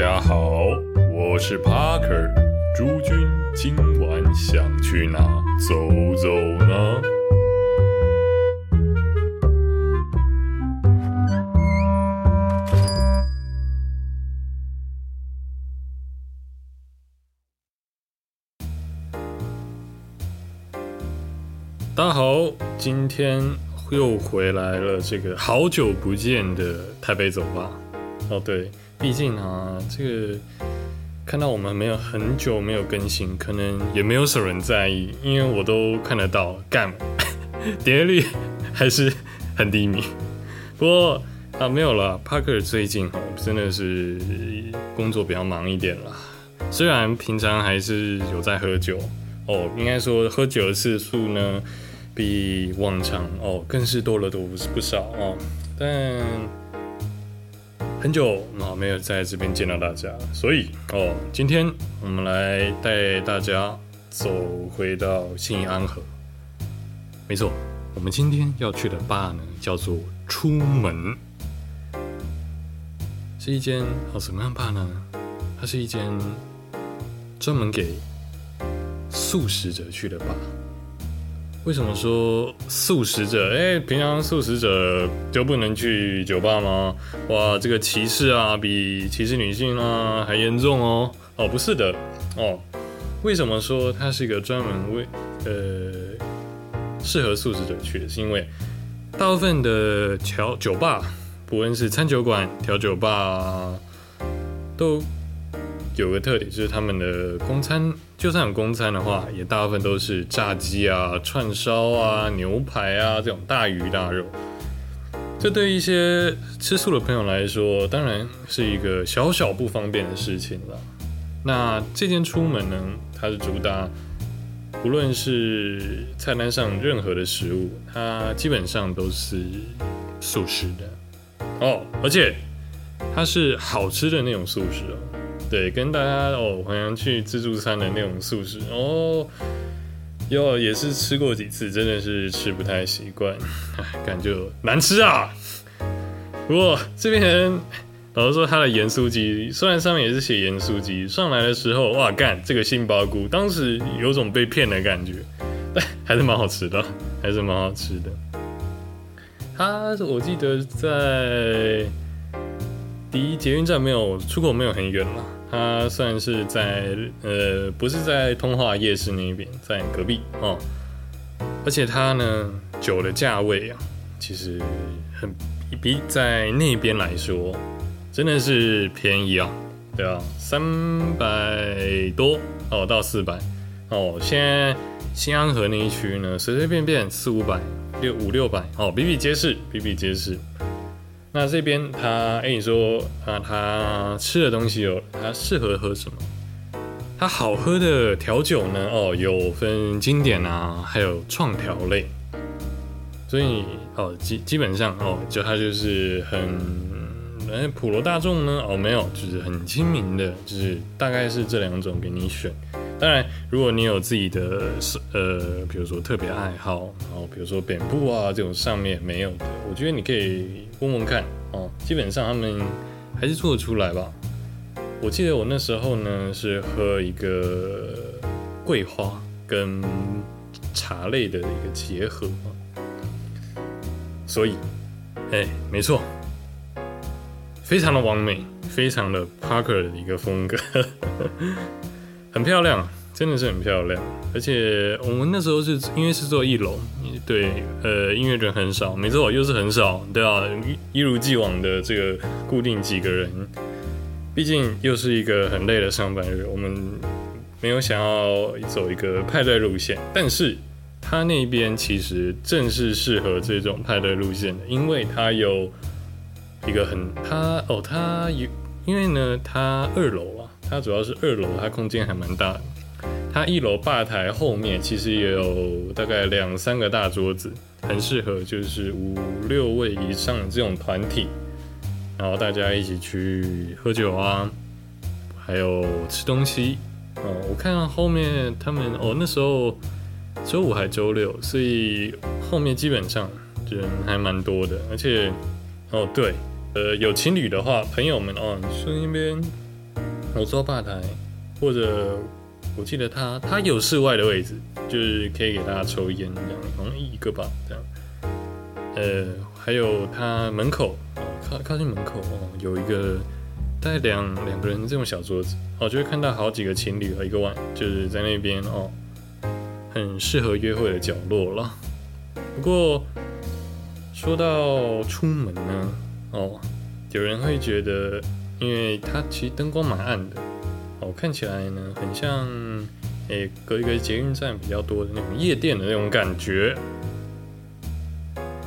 大家好，我是 Parker。诸君今晚想去哪走走呢？大家好，今天又回来了，这个好久不见的台北走吧。哦，对，毕竟啊，这个看到我们没有很久没有更新，可能也没有什么人在意，因为我都看得到，干，点率还是很低迷。不过啊，没有了，Parker 最近哦，真的是工作比较忙一点啦。虽然平常还是有在喝酒哦，应该说喝酒的次数呢，比往常哦更是多了多不少哦，但。很久啊没有在这边见到大家，所以哦，今天我们来带大家走回到信安河。没错，我们今天要去的坝呢，叫做出门，是一间哦什么样坝呢？它是一间专门给素食者去的坝。为什么说素食者？哎，平常素食者就不能去酒吧吗？哇，这个歧视啊，比歧视女性啊还严重哦！哦，不是的哦。为什么说它是一个专门为呃适合素食者去的？是因为大部分的调酒吧，不论是餐酒馆、调酒吧，都有个特点，就是他们的公餐。就算有公餐的话，也大部分都是炸鸡啊、串烧啊、牛排啊这种大鱼大肉。这对一些吃素的朋友来说，当然是一个小小不方便的事情了。那这间出门呢，它是主打，不论是菜单上任何的食物，它基本上都是素食的哦，而且它是好吃的那种素食哦。对，跟大家哦，好像去自助餐的那种素食哦，有也是吃过几次，真的是吃不太习惯，感觉难吃啊。不过这边老实说，它的盐酥鸡虽然上面也是写盐酥鸡，上来的时候哇干，这个杏鲍菇，当时有种被骗的感觉，但还是蛮好吃的，还是蛮好吃的。它我记得在离捷运站没有出口没有很远了。它算是在呃，不是在通化夜市那边，在隔壁哦。而且它呢，酒的价位啊，其实很比在那边来说，真的是便宜啊。对啊，三百多哦，到四百哦。现在新安河那一区呢，随随便便四五百、六五六百哦，比比皆是，比比皆是。那这边他哎，你说啊，他吃的东西有，他适合喝什么？他好喝的调酒呢？哦，有分经典啊，还有创调类。所以哦，基基本上哦，就他就是很哎普罗大众呢？哦，没有，就是很亲民的，就是大概是这两种给你选。当然，如果你有自己的呃，比如说特别爱好，然后比如说扁部啊这种上面没有的，我觉得你可以。问问看哦，基本上他们还是做得出来吧。我记得我那时候呢是喝一个桂花跟茶类的一个结合，所以，哎，没错，非常的完美，非常的 Parker 的一个风格，很漂亮。真的是很漂亮，而且我们那时候是因为是做一楼，对，呃，音乐人很少，没错，又是很少，对啊，一如既往的这个固定几个人，毕竟又是一个很累的上班日，我们没有想要走一个派对路线，但是他那边其实正是适合这种派对路线的，因为他有一个很，他哦，他有，因为呢，他二楼它，主要是二楼，它空间还蛮大的。它一楼吧台后面其实也有大概两三个大桌子，很适合就是五六位以上这种团体，然后大家一起去喝酒啊，还有吃东西哦。我看后面他们哦，那时候周五还周六，所以后面基本上人还蛮多的，而且哦对，呃有情侣的话，朋友们哦，顺便我坐吧台，或者我记得他他有室外的位置，就是可以给大家抽烟这样，好像一个吧这样。呃，还有他门口哦，靠靠近门口哦，有一个大概两两个人这种小桌子哦，就会看到好几个情侣和一个玩，就是在那边哦，很适合约会的角落了。不过说到出门呢，哦，有人会觉得，因为它其实灯光蛮暗的，哦，看起来呢很像诶隔一个捷运站比较多的那种夜店的那种感觉。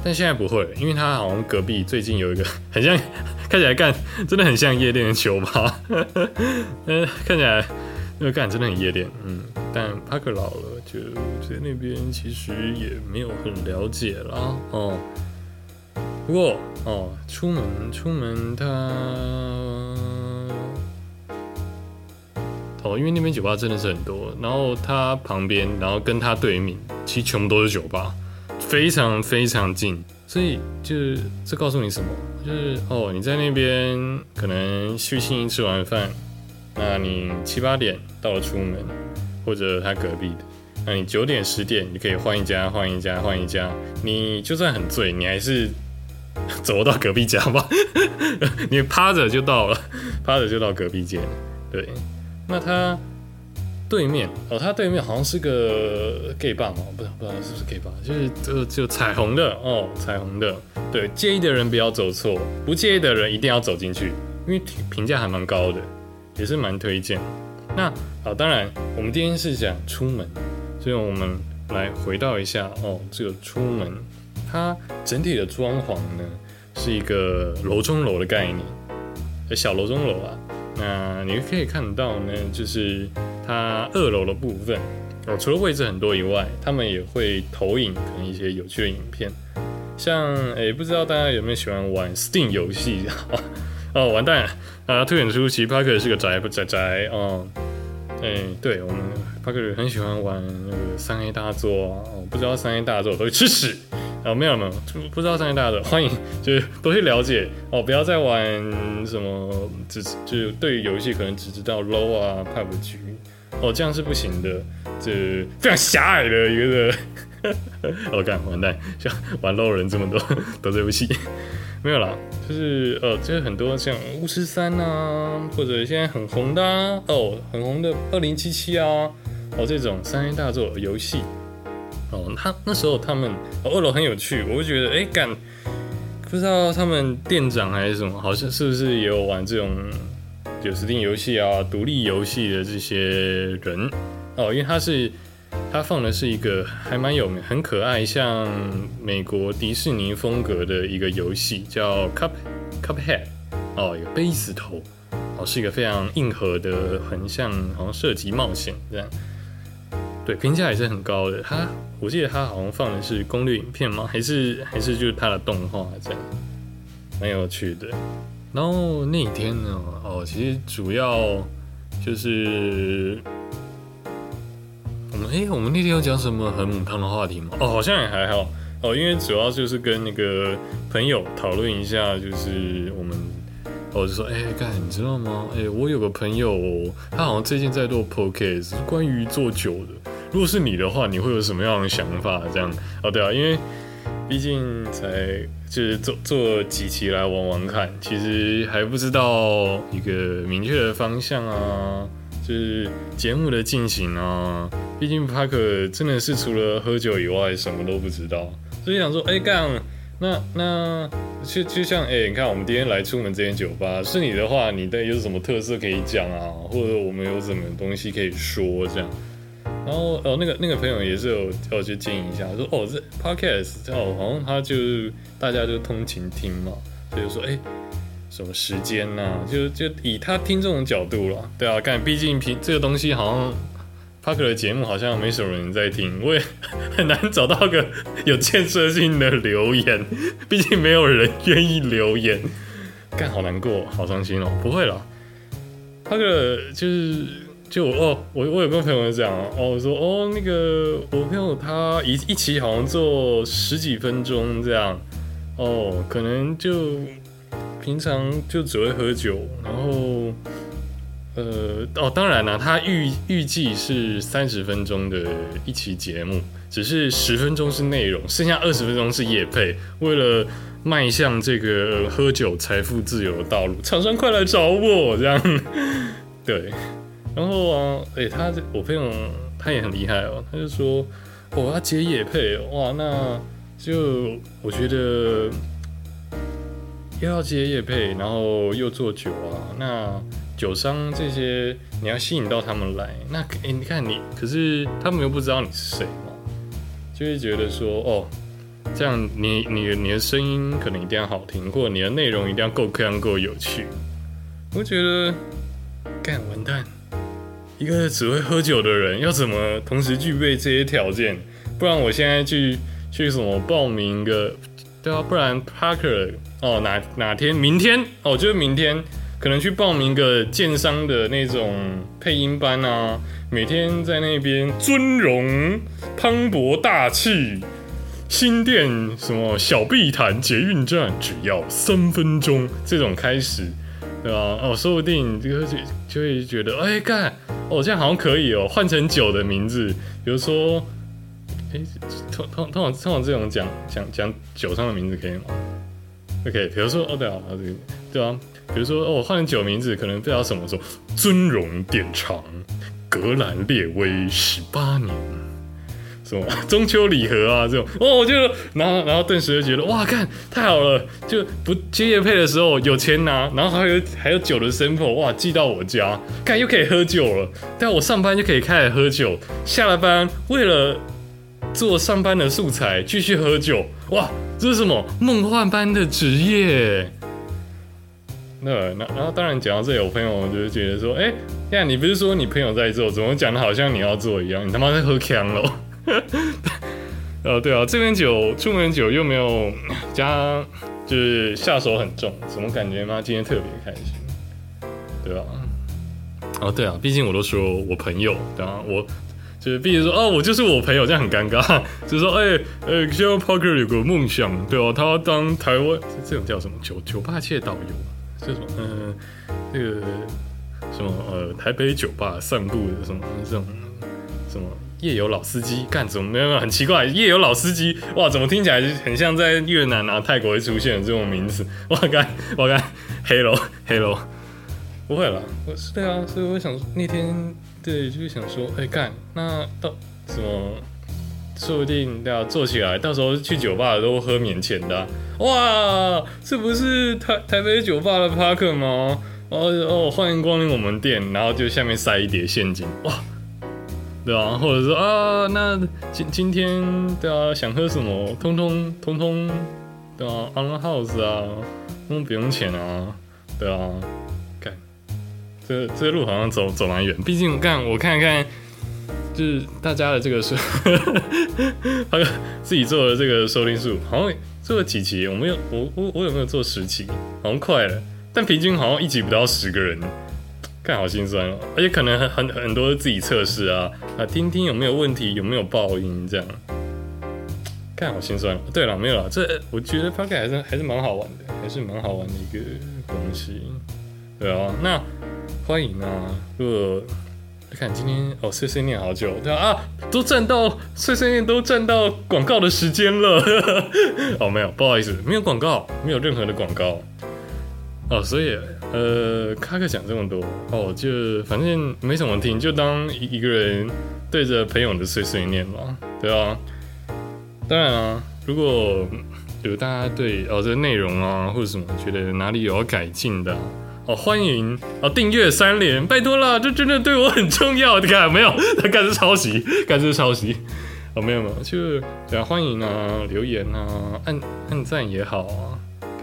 但现在不会，因为它好像隔壁最近有一个 很像，看起来干真的很像夜店的酒吧，嗯，看起来那个干真的很夜店，嗯，但帕克老了，就在那边其实也没有很了解啦，哦，不过哦，出门出门他，哦，因为那边酒吧真的是很多，然后他旁边，然后跟他对面，其实全部都是酒吧。非常非常近，所以就是这告诉你什么？就是哦，你在那边可能去新吃完饭，那你七八点到了出门，或者他隔壁的，那你九点十点你可以换一家换一家换一家，你就算很醉，你还是走到隔壁家吧，你趴着就到了，趴着就到隔壁间，对，那他。对面哦，他对面好像是个 gay bar 嘛，不知道不知道是不是 gay 吧就是就就彩虹的哦，彩虹的。对，介意的人不要走错，不介意的人一定要走进去，因为评价还蛮高的，也是蛮推荐。那啊，当然我们今天是讲出门，所以我们来回到一下哦，这个出门它整体的装潢呢是一个楼中楼的概念，小楼中楼啊。那你可以看到呢，就是。它二楼的部分哦，除了位置很多以外，他们也会投影可能一些有趣的影片，像诶，不知道大家有没有喜欢玩 Steam 游戏哦，完蛋啊！推演出奇帕克是个宅不宅宅哦，哎，对我们帕克很喜欢玩那个三 A 大作啊，哦，不知道三 A 大作都会吃屎啊，没有没有，不知道三 A 大作 欢迎就是多去了解哦，不要再玩什么只就是对于游戏可能只知道 low 啊 pub 哦，这样是不行的，这非常狭隘的一个。我 干，完蛋，像 玩 low 人这么多，得罪不起。没有啦，就是呃，就是很多像巫师三啊，或者现在很红的哦，很红的二零七七啊，哦这种三 A 大作游戏。哦，他那时候他们二楼很有趣，我就觉得哎干，不知道他们店长还是什么，好像是不是也有玩这种。有 Steam 游戏啊，独立游戏的这些人哦，因为他是他放的是一个还蛮有名、很可爱，像美国迪士尼风格的一个游戏，叫 Cup Cuphead 哦，有杯子头哦，是一个非常硬核的横向，好像涉及冒险这样。对，评价也是很高的。他我记得他好像放的是攻略影片吗？还是还是就是他的动画这样，蛮有趣的。然后那一天呢，哦，其实主要就是我们哎，我们那天要讲什么很母汤的话题吗？哦，好像也还好哦，因为主要就是跟那个朋友讨论一下，就是我们，我就说，哎，干，你知道吗？哎，我有个朋友，他好像最近在做 podcast，关于做酒的。如果是你的话，你会有什么样的想法？这样哦，对啊，因为。毕竟才就是做做几期来玩玩看，其实还不知道一个明确的方向啊，就是节目的进行啊。毕竟帕克真的是除了喝酒以外什么都不知道，所以想说，哎，干，那那就就像哎，你看我们今天来出门这间酒吧，是你的话，你的有什么特色可以讲啊？或者我们有什么东西可以说这样？然后哦，那个那个朋友也是有叫我去建议一下，说哦这 podcast 哦，好像他就大家就通勤听嘛，所以说哎什么时间呐，就就以他听这种角度了，对啊，干，毕竟平这个东西好像 parker 的节目好像没什么人在听，我也很难找到个有建设性的留言，毕竟没有人愿意留言，干好难过，好伤心哦，不会了那个就是。就哦，我我有跟朋友讲哦，我说哦，那个我朋友他一一期好像做十几分钟这样，哦，可能就平常就只会喝酒，然后呃，哦，当然了，他预预计是三十分钟的一期节目，只是十分钟是内容，剩下二十分钟是夜配。为了迈向这个喝酒财富自由的道路，厂商快来找我，这样。对，然后啊，哎，他我朋友他也很厉害哦，他就说，我要接夜配，哇，那就我觉得又要接夜配，然后又做酒啊，那。酒商这些，你要吸引到他们来，那哎，你看你，可是他们又不知道你是谁嘛，就会觉得说，哦，这样你你你的声音可能一定要好听，或者你的内容一定要够漂亮、够有趣。我觉得，干完蛋，一个只会喝酒的人要怎么同时具备这些条件？不然我现在去去什么报名个，对啊，不然 Parker 哦，哪哪天明天哦，就是明天。可能去报名个建商的那种配音班啊，每天在那边尊荣磅礴大气，新店什么小碧潭捷运站只要三分钟，这种开始，对吧？哦，说不定这个就就会觉得，哎，干，哦，这样好像可以哦，换成酒的名字，比如说，哎，通通通常通常这种讲讲讲酒上的名字可以吗？OK，比如说，哦，对啊，对啊。比如说哦，换成酒名字可能不知道什么时候，尊荣典藏，格兰列威十八年，中秋礼盒啊这种哦，我就然后然后顿时就觉得哇，看太好了，就不接夜配的时候有钱拿，然后还有还有酒的 sample 哇寄到我家，看又可以喝酒了，但我上班就可以开始喝酒，下了班为了做上班的素材继续喝酒，哇，这是什么梦幻般的职业？那那然后当然讲到这里，我朋友就是觉得说，哎，呀，你不是说你朋友在做，怎么讲的好像你要做一样？你他妈在喝枪喽！呃，对啊，这边酒出门酒又没有加，就是下手很重，怎么感觉吗？今天特别开心，对吧？哦，对啊，毕竟我都说我朋友，对啊，我就是毕竟说哦，我就是我朋友，这样很尴尬。就是说，哎，呃，希望 Parker 有个梦想，对啊，他要当台湾这种叫什么酒酒吧界导游。这种嗯，这个什么呃，台北酒吧散步的什么这种什么夜游老司机干什么？没有没有，很奇怪，夜游老司机哇，怎么听起来很像在越南啊、泰国会出现的这种名字？我干我干 黑楼黑楼，不会了，我是对啊，所以我想那天对，就是想说，哎干，那到什么？说不定要做起来，到时候去酒吧都喝免钱的。哇，这不是台台北酒吧的 Park 吗？哦哦，欢迎光临我们店，然后就下面塞一叠现金。哇，对啊，或者说啊，那今今天对啊，想喝什么，通通通通对啊，On House 啊，通通不用钱啊，对啊，干，这这路好像走走蛮远，毕竟干我看看。就是大家的这个收，还有自己做的这个收听数，好像做了几期，我没有，我我我有没有做十期？好像快了，但平均好像一集不到十个人，看好心酸哦。而且可能很很很多自己测试啊啊，听听有没有问题，有没有爆音这样，看好心酸。对了，没有了，这我觉得 p o c a s t 还是还是蛮好玩的，还是蛮好玩的一个东西。对啊，那欢迎啊，如果。看今天哦，碎碎念好久，对啊，都占到碎碎念都占到广告的时间了。哦，没有，不好意思，没有广告，没有任何的广告。哦，所以呃，卡克讲这么多哦，就反正没什么听，就当一一个人对着朋友的碎碎念嘛，对啊。当然啊，如果有大家对哦这内容啊或者什么觉得哪里有要改进的。哦，欢迎哦，订阅三连，拜托了，这真的对我很重要。你看 没有？他干是抄袭，干是抄袭。哦，没有没有，就对啊，欢迎啊，留言啊，按按赞也好啊。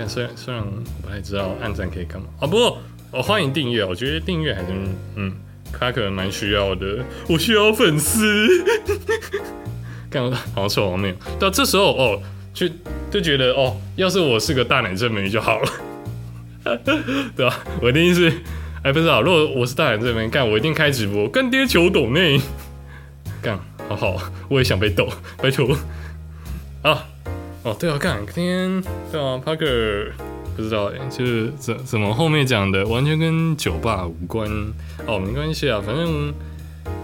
虽然虽然我不太知道按赞可以干嘛啊，不过哦，欢迎订阅，我觉得订阅还是嗯，他可能蛮需要的。我需要粉丝。干好臭，没有。到这时候哦，就就觉得哦，要是我是个大奶正美就好了。对吧？我一定是，哎，不知道。如果我是大人这边干，我一定开直播，干爹求抖内 干，好好，我也想被抖，拜托。啊，哦，对啊，干，今天对啊，Parker 不知道哎，就是怎怎么后面讲的完全跟酒吧无关。哦，没关系啊，反正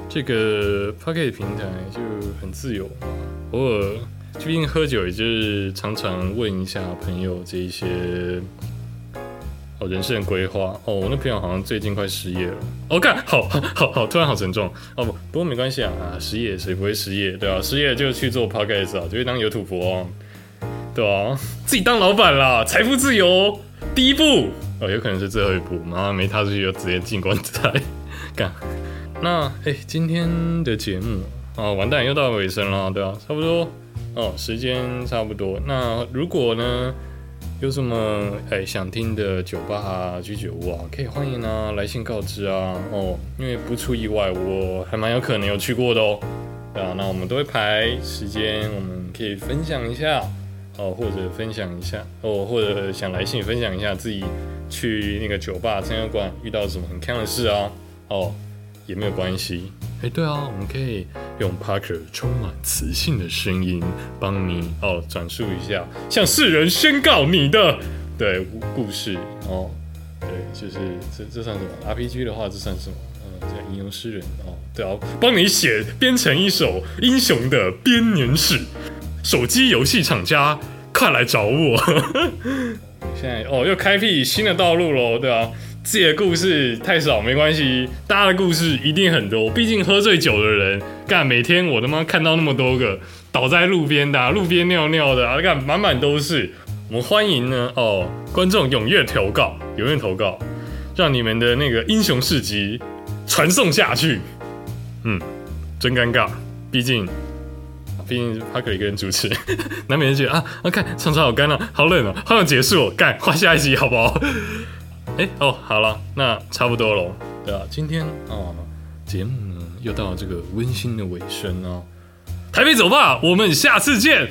这个 Parker 平台就很自由嘛，偶尔毕竟喝酒也就是常常问一下朋友这一些哦人生规划。哦，我那朋友好像最近快失业了，哦干，好好好，突然好沉重。哦不，不过没关系啊啊，失业谁不会失业？对吧？失业就去做 Pocket 啊，就会当有土婆。对啊，自己当老板啦，财富自由第一步哦，有可能是最后一步，然后没踏出去就直接进棺材 干。那哎，今天的节目啊，完蛋又到尾声了，对啊，差不多哦，时间差不多。那如果呢有什么哎想听的酒吧啊、居酒屋啊，可以欢迎啊来信告知啊哦，因为不出意外，我还蛮有可能有去过的哦。啊，那我们都会排时间，我们可以分享一下。哦，或者分享一下哦，或者想来信分享一下自己去那个酒吧、餐酒馆遇到什么很看的事啊？哦，也没有关系。哎，对啊，我们可以用 Parker 充满磁性的声音帮你哦转述一下，向世人宣告你的对故事哦。对，就是这这算什么？RPG 的话，这算什么？呃，叫吟游诗人哦。对啊，帮你写编成一首英雄的编年史。手机游戏厂家，快来找我！现在哦，又开辟新的道路喽，对吧？自己的故事太少没关系，大家的故事一定很多。毕竟喝醉酒的人，干每天我他妈看到那么多个倒在路边的，路边尿尿的啊，干满满都是。我们欢迎呢哦，观众踊跃投稿，踊跃投稿，让你们的那个英雄事迹传送下去。嗯，真尴尬，毕竟。毕竟他可一个人主持，难免就觉得啊，我看长城好干啊，好冷哦，好想结束，干换下一集好不好？哎哦，好了，那差不多了，对啊，今天啊节目呢又到了这个温馨的尾声哦，台北走吧，我们下次见。